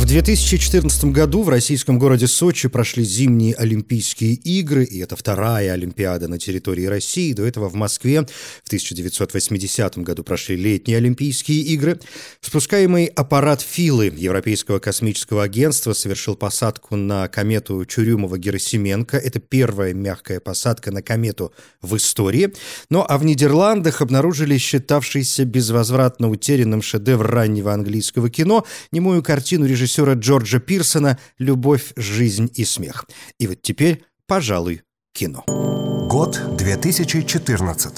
В 2014 году в российском городе Сочи прошли зимние Олимпийские игры, и это вторая Олимпиада на территории России. До этого в Москве в 1980 году прошли летние Олимпийские игры. Спускаемый аппарат Филы Европейского космического агентства совершил посадку на комету Чурюмова-Герасименко. Это первая мягкая посадка на комету в истории. Ну а в Нидерландах обнаружили считавшийся безвозвратно утерянным шедевр раннего английского кино, немую картину режиссера режиссера Джорджа Пирсона «Любовь, жизнь и смех». И вот теперь, пожалуй, кино. Год 2014.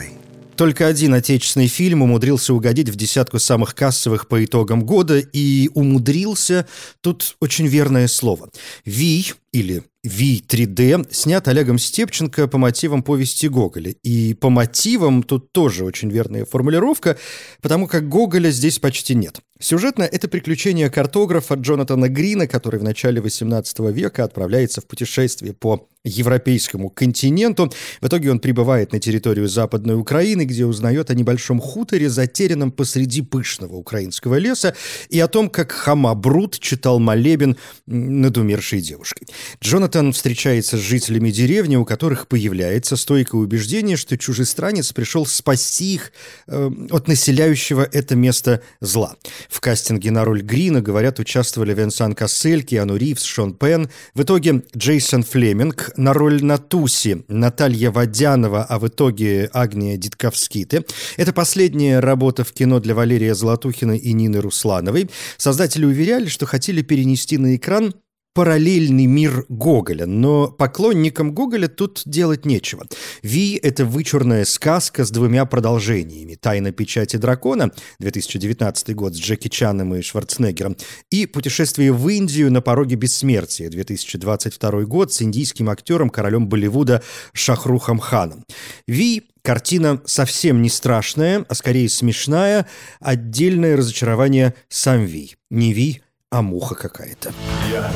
Только один отечественный фильм умудрился угодить в десятку самых кассовых по итогам года, и умудрился, тут очень верное слово. «Ви» или V3D снят Олегом Степченко по мотивам повести Гоголя. И по мотивам тут тоже очень верная формулировка, потому как Гоголя здесь почти нет. Сюжетно это приключение картографа Джонатана Грина, который в начале 18 века отправляется в путешествие по европейскому континенту. В итоге он прибывает на территорию Западной Украины, где узнает о небольшом хуторе, затерянном посреди пышного украинского леса, и о том, как Хама Брут читал молебен над умершей девушкой. Джонатан встречается с жителями деревни, у которых появляется стойкое убеждение, что чужестранец пришел спасти их э, от населяющего это место зла. В кастинге на роль Грина, говорят, участвовали Венсан Кассель, Киану Ривз, Шон Пен. В итоге Джейсон Флеминг на роль Натуси, Наталья Водянова, а в итоге Агния Дитковскиты. Это последняя работа в кино для Валерия Золотухина и Нины Руслановой. Создатели уверяли, что хотели перенести на экран параллельный мир Гоголя, но поклонникам Гоголя тут делать нечего. «Ви» — это вычурная сказка с двумя продолжениями. «Тайна печати дракона» 2019 год с Джеки Чаном и Шварценеггером и «Путешествие в Индию на пороге бессмертия» 2022 год с индийским актером, королем Болливуда Шахрухом Ханом. «Ви» Картина совсем не страшная, а скорее смешная. Отдельное разочарование сам Ви. Не Ви, а муха какая-то. Я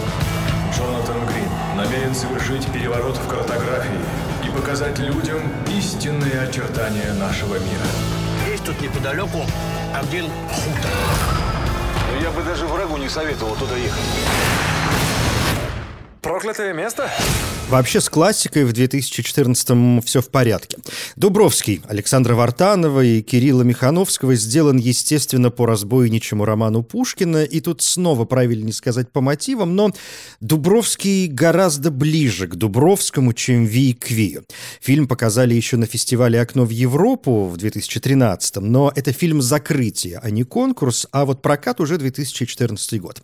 намерен совершить переворот в картографии и показать людям истинные очертания нашего мира. Есть тут неподалеку один хутор. Но я бы даже врагу не советовал туда ехать. Проклятое место? Вообще с классикой в 2014-м все в порядке. Дубровский Александра Вартанова и Кирилла Михановского сделан, естественно, по разбойничьему роману Пушкина, и тут снова правильнее сказать по мотивам, но Дубровский гораздо ближе к Дубровскому, чем Ви к Вию. Фильм показали еще на фестивале «Окно в Европу» в 2013-м, но это фильм закрытия, а не конкурс, а вот прокат уже 2014 год.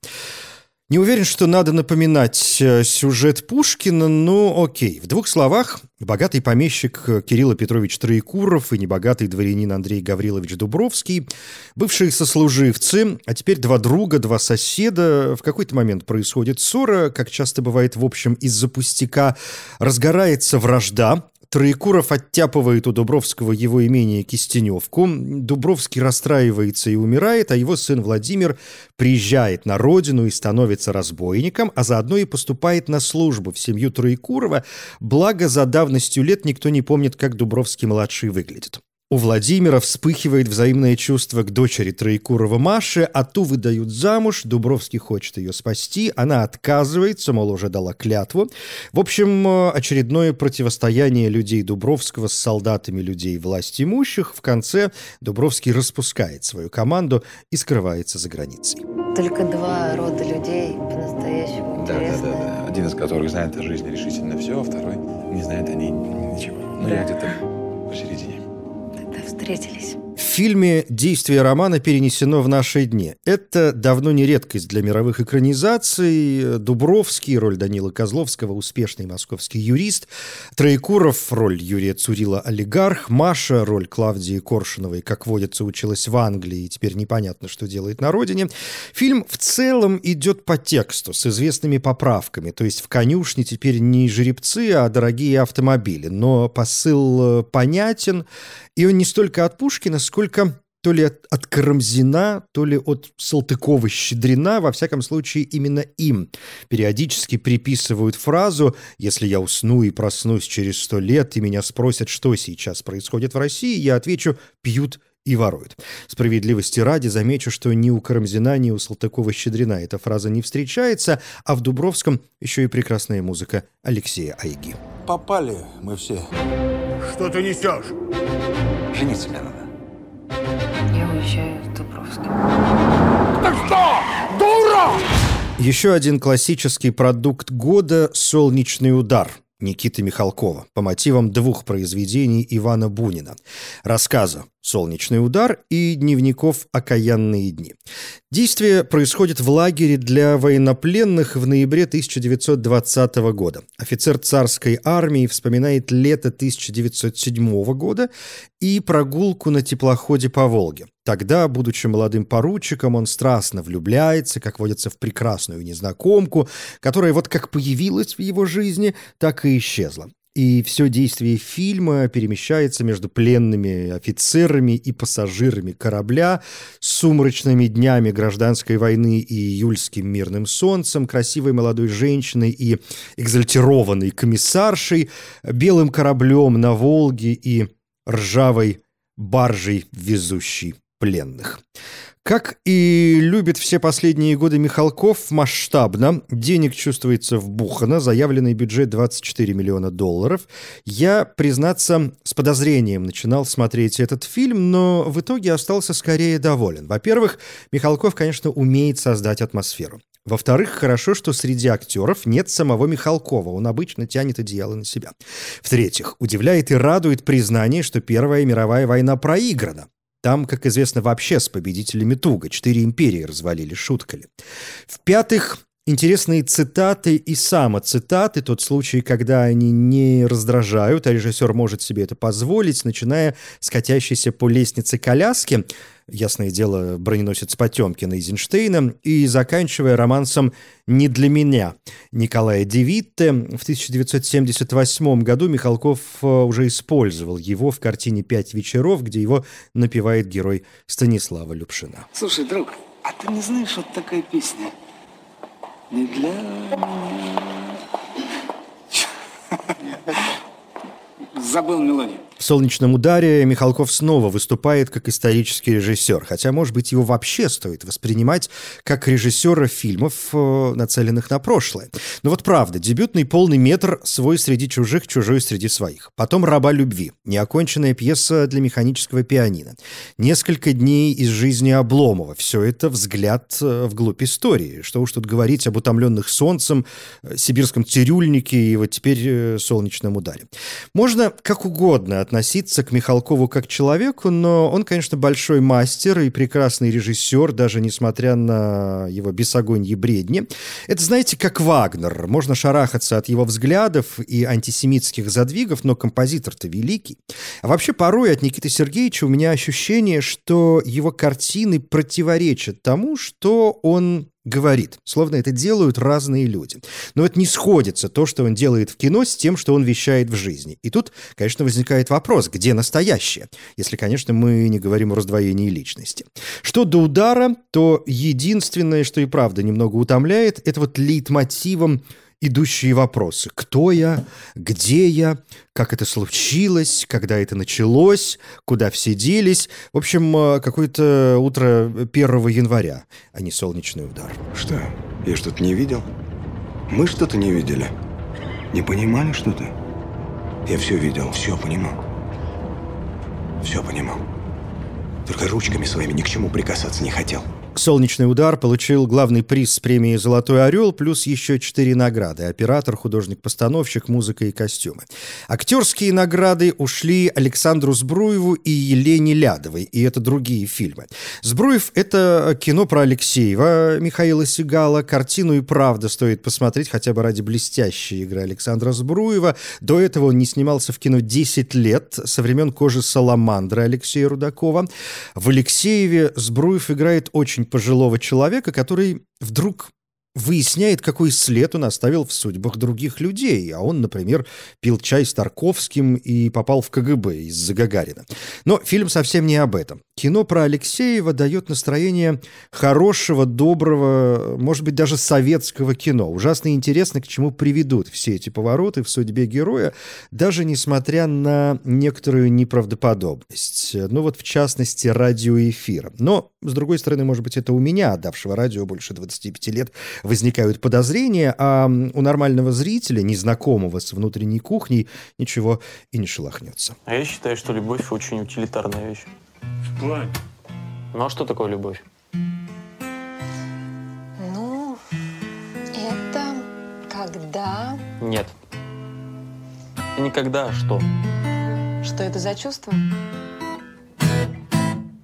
Не уверен, что надо напоминать э, сюжет Пушкина, но окей. В двух словах, богатый помещик Кирилл Петрович Троекуров и небогатый дворянин Андрей Гаврилович Дубровский, бывшие сослуживцы, а теперь два друга, два соседа. В какой-то момент происходит ссора, как часто бывает в общем из-за пустяка, разгорается вражда, Троекуров оттяпывает у Дубровского его имение Кистеневку. Дубровский расстраивается и умирает, а его сын Владимир приезжает на родину и становится разбойником, а заодно и поступает на службу в семью Троекурова, благо за давностью лет никто не помнит, как Дубровский-младший выглядит. У Владимира вспыхивает взаимное чувство к дочери Троекурова Маше, а ту выдают замуж, Дубровский хочет ее спасти, она отказывается, мол, уже дала клятву. В общем, э, очередное противостояние людей Дубровского с солдатами людей власть имущих. В конце Дубровский распускает свою команду и скрывается за границей. Только два рода людей по-настоящему Да, да, интересны. да, да. Один из которых знает о жизни решительно все, а второй не знает о ней ничего. Но я где-то посередине. Встретились. В фильме действие романа перенесено в наши дни. Это давно не редкость для мировых экранизаций. Дубровский, роль Данила Козловского, успешный московский юрист. Троекуров, роль Юрия Цурила, олигарх. Маша, роль Клавдии Коршуновой, как водится, училась в Англии и теперь непонятно, что делает на родине. Фильм в целом идет по тексту с известными поправками. То есть в конюшне теперь не жеребцы, а дорогие автомобили. Но посыл э, понятен, и он не столько от Пушкина, сколько то ли от, от Карамзина, то ли от Салтыкова-Щедрина, во всяком случае, именно им периодически приписывают фразу «Если я усну и проснусь через сто лет, и меня спросят, что сейчас происходит в России, я отвечу «пьют и воруют. Справедливости ради замечу, что ни у Карамзина, ни у Салтыкова-Щедрина эта фраза не встречается, а в Дубровском еще и прекрасная музыка Алексея Айги. Попали мы все. Что ты несешь? Жениться мне надо. Я уезжаю в Дубровск. Так что, дура? Еще один классический продукт года «Солнечный удар» Никиты Михалкова по мотивам двух произведений Ивана Бунина. Рассказа «Солнечный удар» и дневников «Окаянные дни». Действие происходит в лагере для военнопленных в ноябре 1920 года. Офицер царской армии вспоминает лето 1907 года и прогулку на теплоходе по Волге. Тогда, будучи молодым поручиком, он страстно влюбляется, как водится, в прекрасную незнакомку, которая вот как появилась в его жизни, так и исчезла. И все действие фильма перемещается между пленными офицерами и пассажирами корабля, сумрачными днями гражданской войны и июльским мирным солнцем, красивой молодой женщиной и экзальтированной комиссаршей, белым кораблем на Волге и ржавой баржей, везущей пленных. Как и любит все последние годы Михалков, масштабно, денег чувствуется вбухано, заявленный бюджет 24 миллиона долларов. Я, признаться, с подозрением начинал смотреть этот фильм, но в итоге остался скорее доволен. Во-первых, Михалков, конечно, умеет создать атмосферу. Во-вторых, хорошо, что среди актеров нет самого Михалкова, он обычно тянет одеяло на себя. В-третьих, удивляет и радует признание, что Первая мировая война проиграна. Там, как известно, вообще с победителями туго. Четыре империи развалили, шутка ли. В-пятых, интересные цитаты и самоцитаты, тот случай, когда они не раздражают, а режиссер может себе это позволить, начиная с катящейся по лестнице коляски, ясное дело, броненосец Потемкина Эйзенштейна, и заканчивая романсом «Не для меня» Николая Девитте. В 1978 году Михалков э, уже использовал его в картине «Пять вечеров», где его напевает герой Станислава Любшина. Слушай, друг, а ты не знаешь, вот такая песня? Не для меня. Забыл мелодию. В «Солнечном ударе» Михалков снова выступает как исторический режиссер, хотя, может быть, его вообще стоит воспринимать как режиссера фильмов, э, нацеленных на прошлое. Но вот правда, дебютный полный метр «Свой среди чужих, чужой среди своих». Потом «Раба любви», неоконченная пьеса для механического пианино. Несколько дней из жизни Обломова. Все это взгляд э, вглубь истории. Что уж тут говорить об утомленных солнцем, э, сибирском цирюльнике и вот теперь «Солнечном ударе». Можно как угодно относиться к Михалкову как человеку, но он, конечно, большой мастер и прекрасный режиссер, даже несмотря на его бесогонье бредни. Это, знаете, как Вагнер. Можно шарахаться от его взглядов и антисемитских задвигов, но композитор-то великий. А вообще порой от Никиты Сергеевича у меня ощущение, что его картины противоречат тому, что он говорит, словно это делают разные люди. Но это не сходится то, что он делает в кино, с тем, что он вещает в жизни. И тут, конечно, возникает вопрос, где настоящее? Если, конечно, мы не говорим о раздвоении личности. Что до удара, то единственное, что и правда немного утомляет, это вот лейтмотивом идущие вопросы. Кто я? Где я? Как это случилось? Когда это началось? Куда все делись? В общем, э, какое-то утро 1 января, а не солнечный удар. Что? Я что-то не видел? Мы что-то не видели? Не понимали что-то? Я все видел, все понимал. Все понимал. Только ручками своими ни к чему прикасаться не хотел. «Солнечный удар» получил главный приз с премии «Золотой орел», плюс еще четыре награды – оператор, художник-постановщик, музыка и костюмы. Актерские награды ушли Александру Сбруеву и Елене Лядовой, и это другие фильмы. Сбруев – это кино про Алексеева, Михаила Сигала. Картину и правда стоит посмотреть хотя бы ради блестящей игры Александра Сбруева. До этого он не снимался в кино 10 лет, со времен «Кожи Саламандры» Алексея Рудакова. В Алексееве Сбруев играет очень очень пожилого человека, который вдруг выясняет, какой след он оставил в судьбах других людей. А он, например, пил чай с Тарковским и попал в КГБ из-за Гагарина. Но фильм совсем не об этом. Кино про Алексеева дает настроение хорошего, доброго, может быть, даже советского кино. Ужасно интересно, к чему приведут все эти повороты в судьбе героя, даже несмотря на некоторую неправдоподобность. Ну вот, в частности, радиоэфира. Но, с другой стороны, может быть, это у меня, отдавшего радио больше 25 лет, возникают подозрения, а у нормального зрителя, незнакомого с внутренней кухней, ничего и не шелохнется. А я считаю, что любовь очень утилитарная вещь. В плане? Ну а что такое любовь? Ну, это когда... Нет. Никогда а что? Что это за чувство?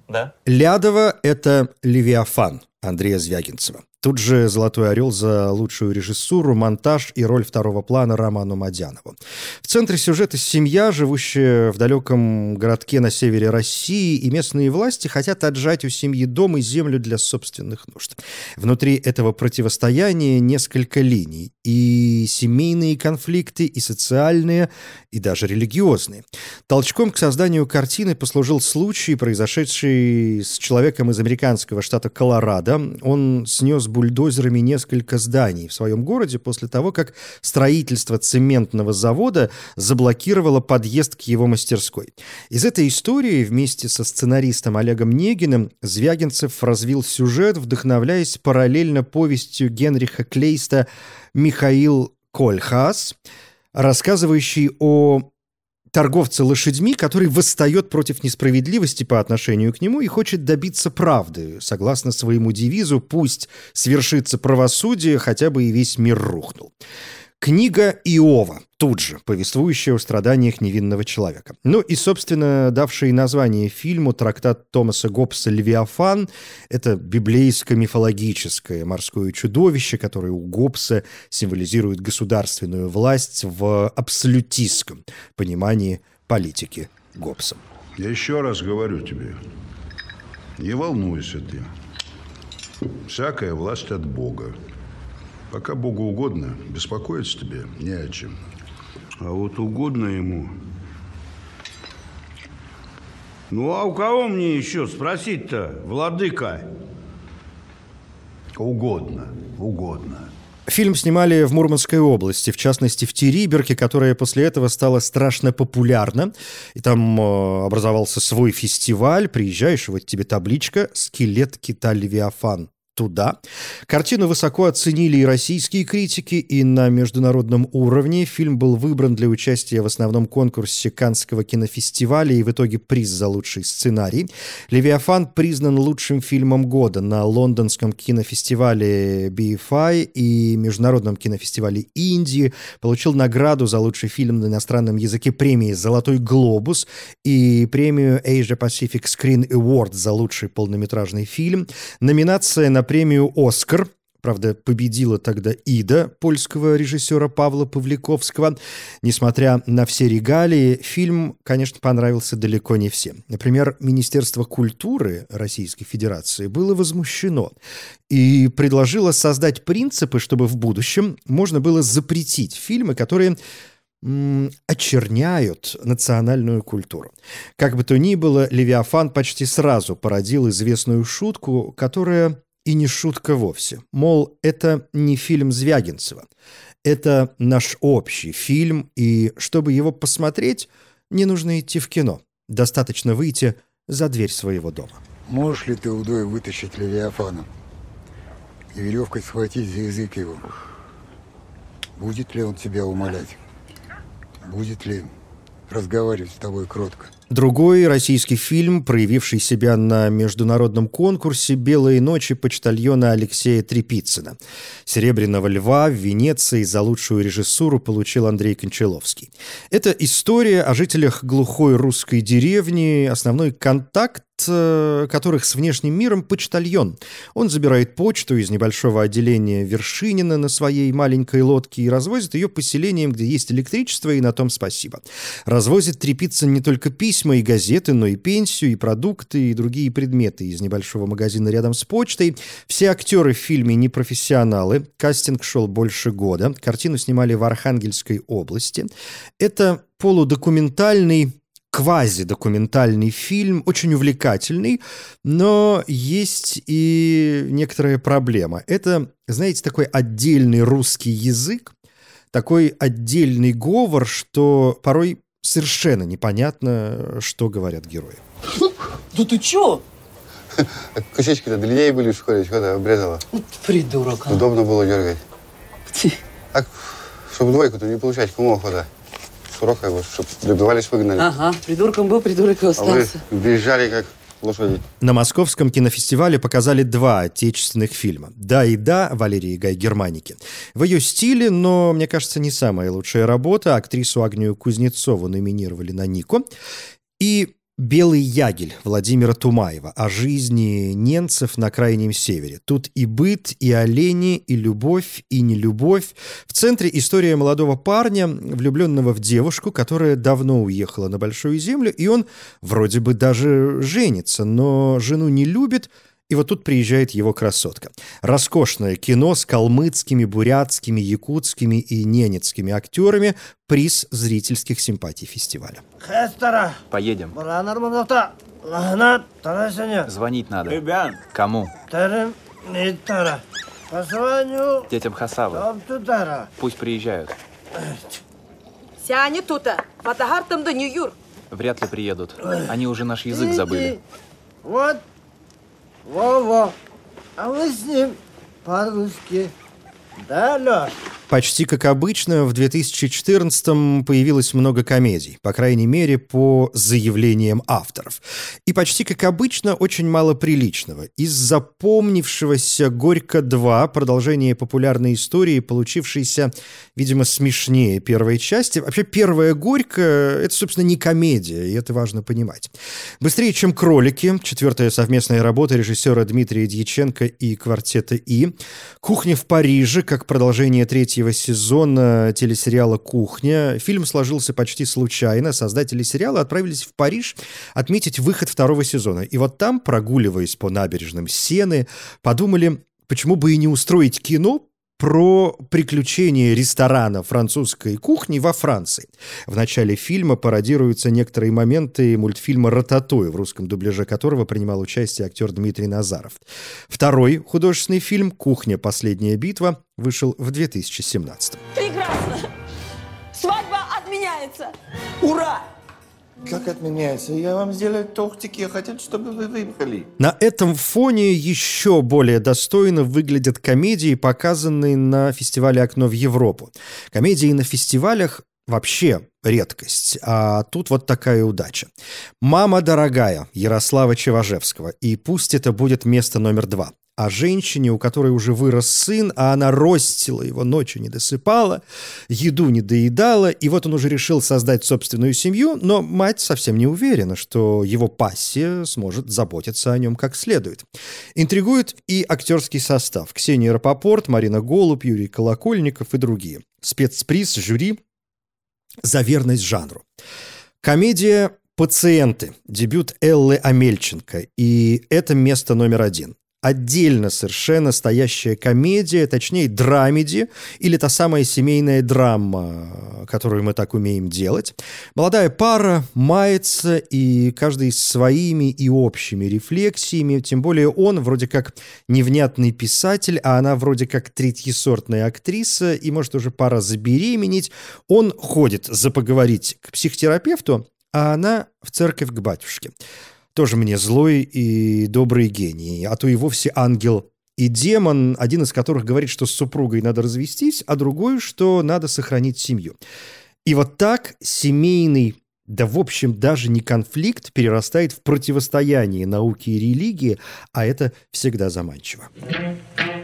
Да? Лядова — это Левиафан Андрея Звягинцева. Тут же «Золотой орел» за лучшую режиссуру, монтаж и роль второго плана Роману Мадянову. В центре сюжета семья, живущая в далеком городке на севере России, и местные власти хотят отжать у семьи дом и землю для собственных нужд. Внутри этого противостояния несколько линий. И семейные конфликты, и социальные, и даже религиозные. Толчком к созданию картины послужил случай, произошедший с человеком из американского штата Колорадо. Он снес бульдозерами несколько зданий в своем городе после того, как строительство цементного завода заблокировало подъезд к его мастерской. Из этой истории вместе со сценаристом Олегом Негиным Звягинцев развил сюжет, вдохновляясь параллельно повестью Генриха Клейста «Михаил Кольхас», рассказывающий о торговца лошадьми, который восстает против несправедливости по отношению к нему и хочет добиться правды, согласно своему девизу «Пусть свершится правосудие, хотя бы и весь мир рухнул». Книга Иова, тут же, повествующая о страданиях невинного человека. Ну и, собственно, давший название фильму трактат Томаса Гоббса «Левиафан» — это библейско-мифологическое морское чудовище, которое у Гоббса символизирует государственную власть в абсолютистском понимании политики Гоббса. Я еще раз говорю тебе, не волнуйся ты. Всякая власть от Бога. Пока Богу угодно, беспокоиться тебе не о чем. А вот угодно ему... Ну, а у кого мне еще спросить-то, владыка? Угодно, угодно. Фильм снимали в Мурманской области, в частности в Териберке, которая после этого стала страшно популярна. И там э, образовался свой фестиваль. Приезжаешь, вот тебе табличка «Скелет кита Левиафан» туда. Картину высоко оценили и российские критики, и на международном уровне. Фильм был выбран для участия в основном конкурсе Каннского кинофестиваля и в итоге приз за лучший сценарий. «Левиафан» признан лучшим фильмом года на лондонском кинофестивале BFI и международном кинофестивале Индии. Получил награду за лучший фильм на иностранном языке премии «Золотой глобус» и премию Asia Pacific Screen Award за лучший полнометражный фильм. Номинация на премию «Оскар». Правда, победила тогда Ида, польского режиссера Павла Павликовского. Несмотря на все регалии, фильм, конечно, понравился далеко не всем. Например, Министерство культуры Российской Федерации было возмущено и предложило создать принципы, чтобы в будущем можно было запретить фильмы, которые очерняют национальную культуру. Как бы то ни было, Левиафан почти сразу породил известную шутку, которая и не шутка вовсе. Мол, это не фильм Звягинцева. Это наш общий фильм, и чтобы его посмотреть, не нужно идти в кино. Достаточно выйти за дверь своего дома. Можешь ли ты удой вытащить Левиафана и веревкой схватить за язык его? Будет ли он тебя умолять? Будет ли разговаривать с тобой кротко? Другой российский фильм, проявивший себя на международном конкурсе «Белые ночи» почтальона Алексея Трепицына. «Серебряного льва» в Венеции за лучшую режиссуру получил Андрей Кончаловский. Это история о жителях глухой русской деревни. Основной контакт которых с внешним миром почтальон. Он забирает почту из небольшого отделения Вершинина на своей маленькой лодке и развозит ее по селениям, где есть электричество, и на том спасибо. Развозит трепиться не только письма и газеты, но и пенсию, и продукты, и другие предметы из небольшого магазина рядом с почтой. Все актеры в фильме не профессионалы. Кастинг шел больше года. Картину снимали в Архангельской области. Это полудокументальный квазидокументальный фильм, очень увлекательный, но есть и некоторая проблема. Это, знаете, такой отдельный русский язык, такой отдельный говор, что порой совершенно непонятно, что говорят герои. Да ты чё? Кусечки-то длиннее были в школе, что то обрезала. Придурок, а. Удобно было дергать. Так, чтобы двойку-то не получать, кому охота. Как бы, чтобы добивались, выгнали. Ага, придурком был, придурок и А вы остался. бежали как лошади. На Московском кинофестивале показали два отечественных фильма. «Да и да» Валерии Гай Германики. В ее стиле, но, мне кажется, не самая лучшая работа. Актрису Агнию Кузнецову номинировали на Нику. И «Белый ягель» Владимира Тумаева о жизни немцев на Крайнем Севере. Тут и быт, и олени, и любовь, и нелюбовь. В центре история молодого парня, влюбленного в девушку, которая давно уехала на Большую Землю, и он вроде бы даже женится, но жену не любит, и вот тут приезжает его красотка. Роскошное кино с калмыцкими, бурятскими, якутскими и ненецкими актерами. Приз зрительских симпатий фестиваля. Хестера. Поедем. Звонить надо. Ребят. Кому? Позвоню. Детям Хасавы. Пусть приезжают. Сяне тута. Фатагартам да Нью-Йорк. Вряд ли приедут. Они уже наш язык забыли. Вот. Во-во. А мы с ним по-русски. Да, Лёш? Почти как обычно, в 2014-м появилось много комедий, по крайней мере, по заявлениям авторов. И почти как обычно, очень мало приличного. Из запомнившегося «Горько-2» продолжение популярной истории, получившейся, видимо, смешнее первой части. Вообще, первая «Горько» — это, собственно, не комедия, и это важно понимать. «Быстрее, чем кролики» — четвертая совместная работа режиссера Дмитрия Дьяченко и квартета «И». «Кухня в Париже» как продолжение третьего сезона телесериала «Кухня». Фильм сложился почти случайно. Создатели сериала отправились в Париж отметить выход второго сезона. И вот там, прогуливаясь по набережным Сены, подумали, почему бы и не устроить кино про приключения ресторана французской кухни во Франции. В начале фильма пародируются некоторые моменты мультфильма «Рататуй», в русском дубляже которого принимал участие актер Дмитрий Назаров. Второй художественный фильм «Кухня. Последняя битва» вышел в 2017 Прекрасно. Свадьба отменяется. Ура! Как отменяется? Я вам сделаю тортики. Я хотел, чтобы вы выехали. На этом фоне еще более достойно выглядят комедии, показанные на фестивале «Окно в Европу». Комедии на фестивалях вообще редкость, а тут вот такая удача. «Мама дорогая» Ярослава Чеважевского, и пусть это будет место номер два о женщине, у которой уже вырос сын, а она ростила его, ночью не досыпала, еду не доедала, и вот он уже решил создать собственную семью, но мать совсем не уверена, что его пассия сможет заботиться о нем как следует. Интригует и актерский состав. Ксения Рапопорт, Марина Голубь, Юрий Колокольников и другие. Спецприз жюри за верность жанру. Комедия «Пациенты», дебют Эллы Амельченко, и это место номер один отдельно совершенно стоящая комедия, точнее драмеди, или та самая семейная драма, которую мы так умеем делать. Молодая пара мается, и каждый своими и общими рефлексиями, тем более он вроде как невнятный писатель, а она вроде как третьесортная актриса, и может уже пора забеременеть. Он ходит за поговорить к психотерапевту, а она в церковь к батюшке тоже мне злой и добрый гений, а то и вовсе ангел и демон, один из которых говорит, что с супругой надо развестись, а другой, что надо сохранить семью. И вот так семейный, да в общем даже не конфликт, перерастает в противостояние науки и религии, а это всегда заманчиво.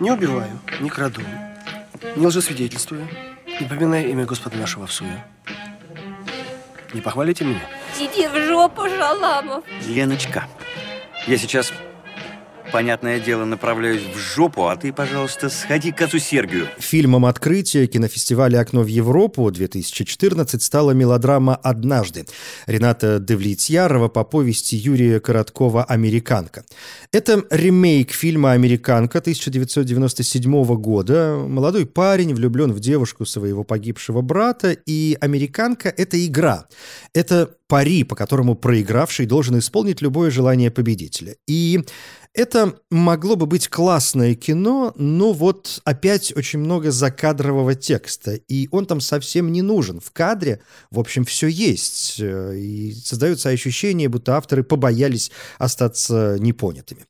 Не убиваю, не краду, не лжесвидетельствую, не поминаю имя Господа нашего в суе. Не похвалите меня? Иди в жопу, Шаламов. Леночка, Я сейчас, понятное дело, направляюсь в жопу, а ты, пожалуйста, сходи к отцу Сергию. Фильмом открытия кинофестиваля «Окно в Европу-2014» стала мелодрама «Однажды» Рената Девлетьярова по повести Юрия Короткова «Американка». Это ремейк фильма «Американка» 1997 года. Молодой парень влюблен в девушку своего погибшего брата, и «Американка» — это игра. Это пари, по которому проигравший должен исполнить любое желание победителя. И это могло бы быть классное кино, но вот опять очень много закадрового текста, и он там совсем не нужен. В кадре, в общем, все есть, э, и создается ощущение, будто авторы побоялись остаться непонятыми.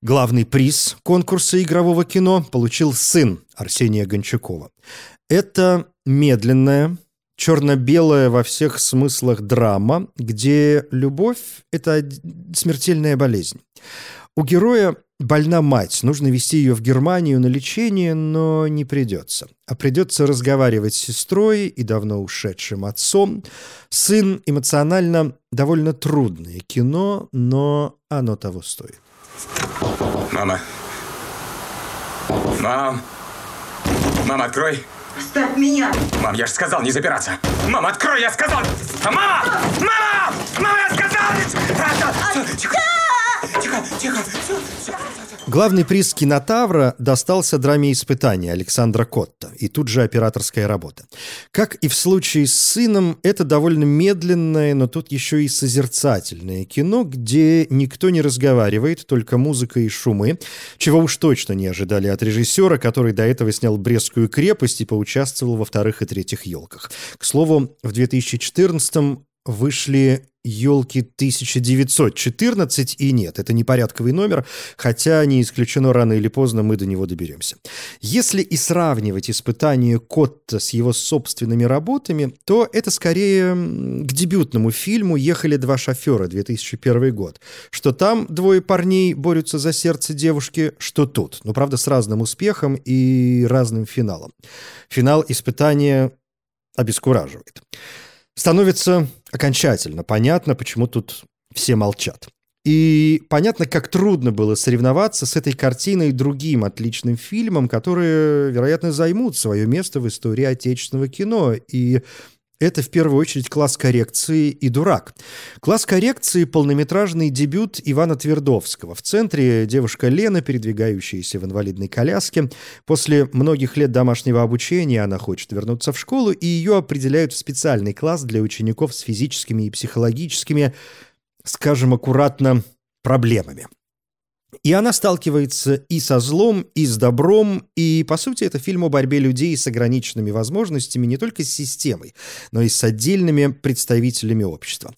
Главный приз конкурса игрового кино получил сын Арсения Гончакова. Это медленная, черно-белая во всех смыслах драма, где любовь — это смертельная болезнь. У героя больна мать, нужно вести ее в Германию на лечение, но не придется. А придется разговаривать с сестрой и давно ушедшим отцом. Сын эмоционально довольно трудное кино, но оно того стоит. Мама. Мам. Мама, открой. Оставь меня! Мам, я же сказал не запираться. Мама, открой, я сказал! Мама! Мама! Мама, я сказал! Тихо, тихо, тихо. Главный приз «Кинотавра» достался драме «Испытания» Александра Котта и тут же операторская работа. Как и в случае с сыном, это довольно медленное, но тут еще и созерцательное кино, где никто не разговаривает, только музыка и шумы, чего уж точно не ожидали от режиссера, который до этого снял «Брестскую крепость» и поучаствовал во вторых и третьих «Елках». К слову, в 2014-м вышли елки 1914, и нет, это не порядковый номер, хотя не исключено, рано или поздно мы до него доберемся. Если и сравнивать испытание Котта с его собственными работами, то это скорее к дебютному фильму «Ехали два шофера» 2001 год. Что там двое парней борются за сердце девушки, что тут. Но, правда, с разным успехом и разным финалом. Финал испытания обескураживает становится окончательно понятно, почему тут все молчат. И понятно, как трудно было соревноваться с этой картиной другим отличным фильмом, которые, вероятно, займут свое место в истории отечественного кино. И это в первую очередь класс коррекции и дурак. Класс коррекции – полнометражный дебют Ивана Твердовского. В центре девушка Лена, передвигающаяся в инвалидной коляске. После многих лет домашнего обучения она хочет вернуться в школу, и ее определяют в специальный класс для учеников с физическими и психологическими, скажем аккуратно, проблемами. И она сталкивается и со злом, и с добром, и, по сути, это фильм о борьбе людей с ограниченными возможностями не только с системой, но и с отдельными представителями общества.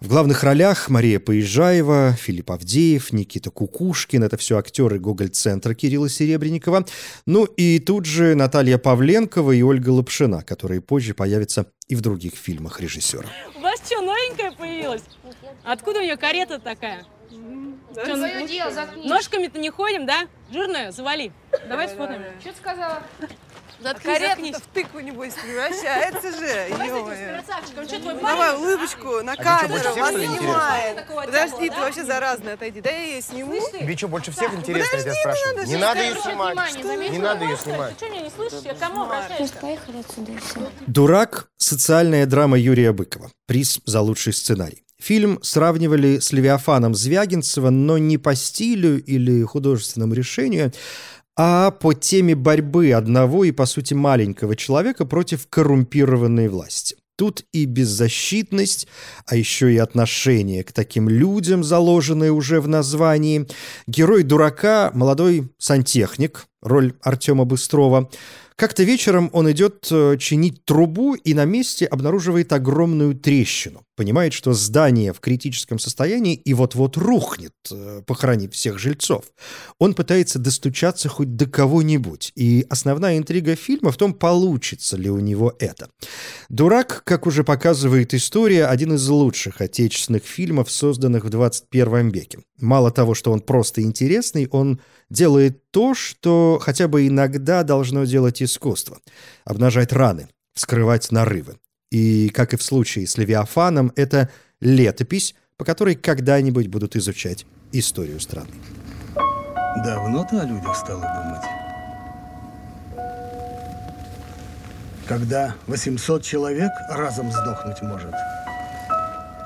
В главных ролях Мария Поезжаева, Филипп Авдеев, Никита Кукушкин, это все актеры Гоголь-центра Кирилла Серебренникова, ну и тут же Наталья Павленкова и Ольга Лапшина, которые позже появятся и в других фильмах режиссера. У вас что, новенькая появилась? Откуда у нее карета такая? Да, твое дело, заткнись. Ножками-то не ходим, да? Жирная, завали. Давай сфотаем. Что ты сказала? Заткнись, заткнись. в тыкву, небось, превращается же. Давай с этим ё-моё. красавчиком. Что, твой Давай улыбочку на А ты камеру, что, вас что снимает. Подожди, ты вообще заразный, отойди. Да я ее сниму. Тебе что, больше всех интересно, я тебя спрашиваю? Не надо ее снимать. Не надо ее Ты снимать. что, меня не слышишь? Я кому обращаюсь? поехали отсюда и все. «Дурак» — социальная драма Юрия Быкова. Приз за лучший сценарий. Фильм сравнивали с «Левиафаном» Звягинцева, но не по стилю или художественному решению, а по теме борьбы одного и, по сути, маленького человека против коррумпированной власти. Тут и беззащитность, а еще и отношение к таким людям, заложенное уже в названии. Герой дурака – молодой сантехник, роль Артема Быстрова. Как-то вечером он идет э, чинить трубу и на месте обнаруживает огромную трещину. Понимает, что здание в критическом состоянии и вот-вот рухнет, э, похоронив всех жильцов. Он пытается достучаться хоть до кого-нибудь. И основная интрига фильма в том, получится ли у него это. «Дурак», как уже показывает история, один из лучших отечественных фильмов, созданных в 21 веке. Мало того, что он просто интересный, он делает то, что хотя бы иногда должно делать искусство. Обнажать раны, вскрывать нарывы. И, как и в случае с Левиафаном, это летопись, по которой когда-нибудь будут изучать историю страны. Давно ты о людях стала думать? Когда 800 человек разом сдохнуть может.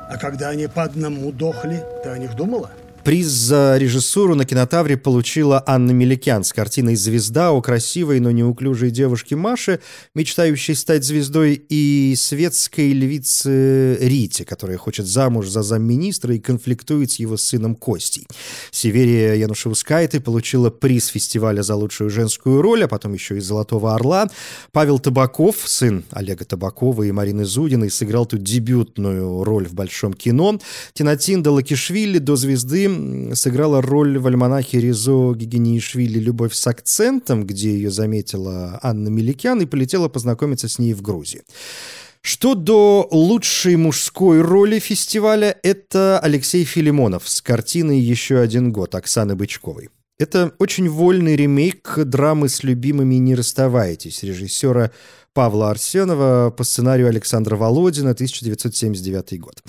А когда они по одному дохли, ты о них думала? Приз за режиссуру на кинотавре получила Анна Меликян с картиной «Звезда» о красивой, но неуклюжей девушке Маше, мечтающей стать звездой, и светской львице Рите, которая хочет замуж за замминистра и конфликтует с его сыном Костей. Северия Янушевскайте получила приз фестиваля за лучшую женскую роль, а потом еще и «Золотого орла». Павел Табаков, сын Олега Табакова и Марины Зудиной, сыграл тут дебютную роль в большом кино. Тинатинда Лакишвили до звезды сыграла роль в альманахе Ризо Гигинишвили «Любовь с акцентом», где ее заметила Анна Меликян и полетела познакомиться с ней в Грузии. Что до лучшей мужской роли фестиваля, это Алексей Филимонов с картиной «Еще один год» Оксаны Бычковой. Это очень вольный ремейк драмы «С любимыми не расставайтесь» режиссера Павла Арсенова по сценарию Александра Володина, 1979 год.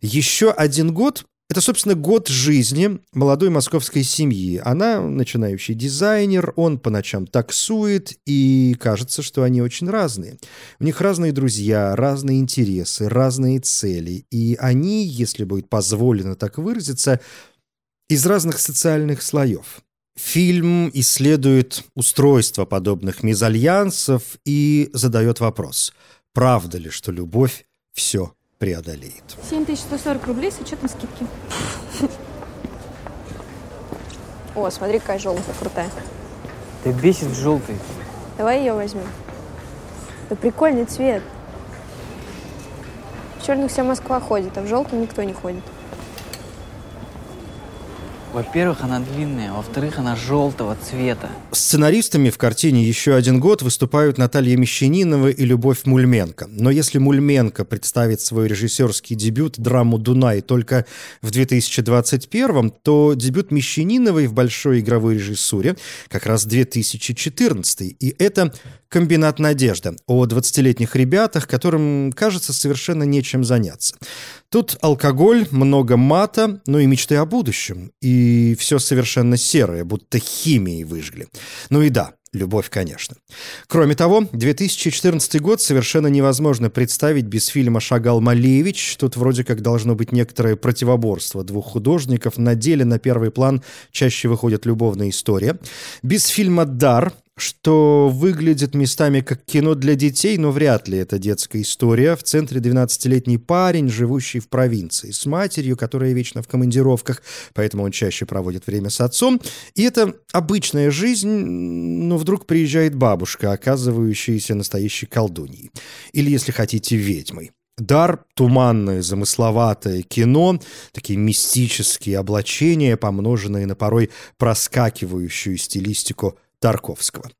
Еще один год это, собственно, год жизни молодой московской семьи. Она начинающий дизайнер, он по ночам таксует, и кажется, что они очень разные. У них разные друзья, разные интересы, разные цели. И они, если будет позволено так выразиться, из разных социальных слоев. Фильм исследует устройство подобных мезальянсов и задает вопрос, правда ли, что любовь все преодолеет. 7140 рублей с учетом скидки. О, смотри, какая желтая крутая. Ты бесит желтый. Давай ее возьмем. Да прикольный цвет. В черных вся Москва ходит, а в желтом никто не ходит. Во-первых, она длинная, во-вторых, она желтого цвета. Сценаристами в картине «Еще один год» выступают Наталья Мещанинова и Любовь Мульменко. Но если Мульменко представит свой режиссерский дебют драму «Дунай» только в 2021, то дебют Мещаниновой в большой игровой режиссуре как раз 2014. И это «Комбинат надежда» о 20-летних ребятах, которым, кажется, совершенно нечем заняться. Тут алкоголь, много мата, но и мечты о будущем. И все совершенно серое, будто химией выжгли. Ну и да, Любовь, конечно. Кроме того, 2014 год совершенно невозможно представить без фильма «Шагал Малевич». Тут вроде как должно быть некоторое противоборство двух художников. На деле на первый план чаще выходит любовная история. Без фильма «Дар» что выглядит местами как кино для детей, но вряд ли это детская история. В центре 12-летний парень, живущий в провинции, с матерью, которая вечно в командировках, поэтому он чаще проводит время с отцом. И это обычная жизнь, но вдруг приезжает бабушка, оказывающаяся настоящей колдуньей. Или, если хотите, ведьмой. Дар — туманное, замысловатое кино, такие мистические облачения, помноженные на порой проскакивающую стилистику Тарковского.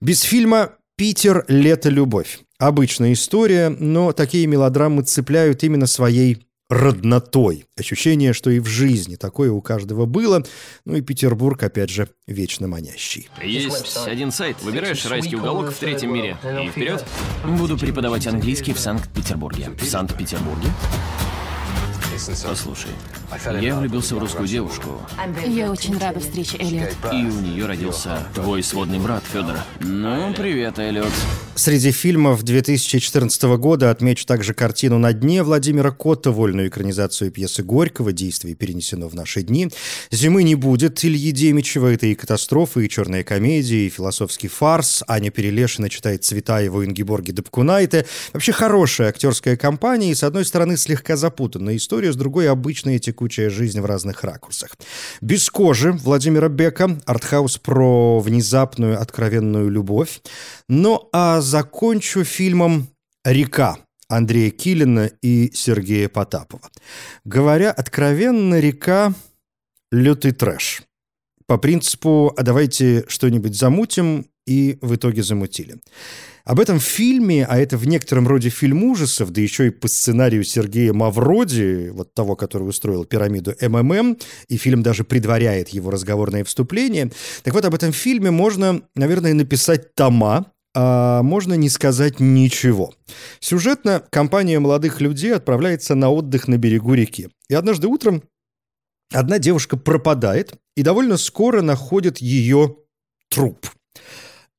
Без фильма «Питер. Лето. Любовь». Обычная история, но такие мелодрамы цепляют именно своей роднотой. Ощущение, что и в жизни такое у каждого было. Ну и Петербург, опять же, вечно манящий. Есть один сайт. Выбираешь райский уголок в третьем мире. И вперед. Буду преподавать английский в Санкт-Петербурге. В Санкт-Петербурге? Послушай, я влюбился в русскую девушку. Я очень рада встрече, Элliot. И у нее родился твой сводный брат Федор. Ну, привет, Эллиот. Среди фильмов 2014 года отмечу также картину «На дне» Владимира Котта, вольную экранизацию пьесы Горького, действие перенесено в наши дни. «Зимы не будет» Ильи Демичева, это и катастрофа, и черная комедия, и философский фарс. Аня Перелешина читает Цветаеву, Ингеборги Дапкунайте. Вообще хорошая актерская компания, и с одной стороны слегка запутанная история, с другой обычная текучая жизнь в разных ракурсах. «Без кожи» Владимира Бека, артхаус про внезапную откровенную любовь. Ну а закончу фильмом «Река» Андрея Килина и Сергея Потапова. Говоря откровенно, «Река» — лютый трэш. По принципу «а давайте что-нибудь замутим» и в итоге замутили. Об этом фильме, а это в некотором роде фильм ужасов, да еще и по сценарию Сергея Мавроди, вот того, который устроил пирамиду МММ, и фильм даже предваряет его разговорное вступление. Так вот, об этом фильме можно, наверное, написать тома, а можно не сказать ничего. Сюжетно компания молодых людей отправляется на отдых на берегу реки. И однажды утром одна девушка пропадает и довольно скоро находит ее труп.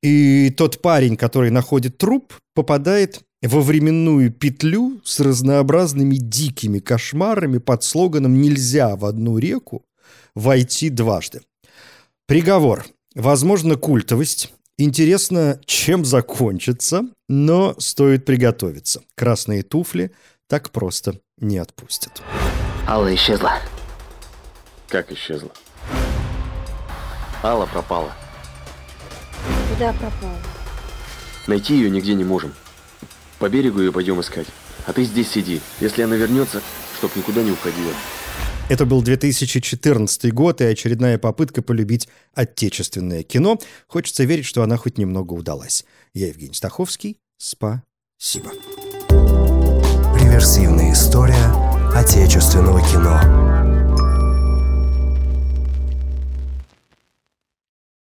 И тот парень, который находит труп, попадает во временную петлю с разнообразными дикими кошмарами под слоганом «Нельзя в одну реку войти дважды». Приговор. Возможно, культовость. Интересно, чем закончится, но стоит приготовиться. Красные туфли так просто не отпустят. Алла исчезла. Как исчезла? Алла пропала. Куда пропала? Найти ее нигде не можем. По берегу ее пойдем искать. А ты здесь сиди. Если она вернется, чтоб никуда не уходила. Это был 2014 год и очередная попытка полюбить отечественное кино. Хочется верить, что она хоть немного удалась. Я Евгений Стаховский. Спасибо. Реверсивная история отечественного кино.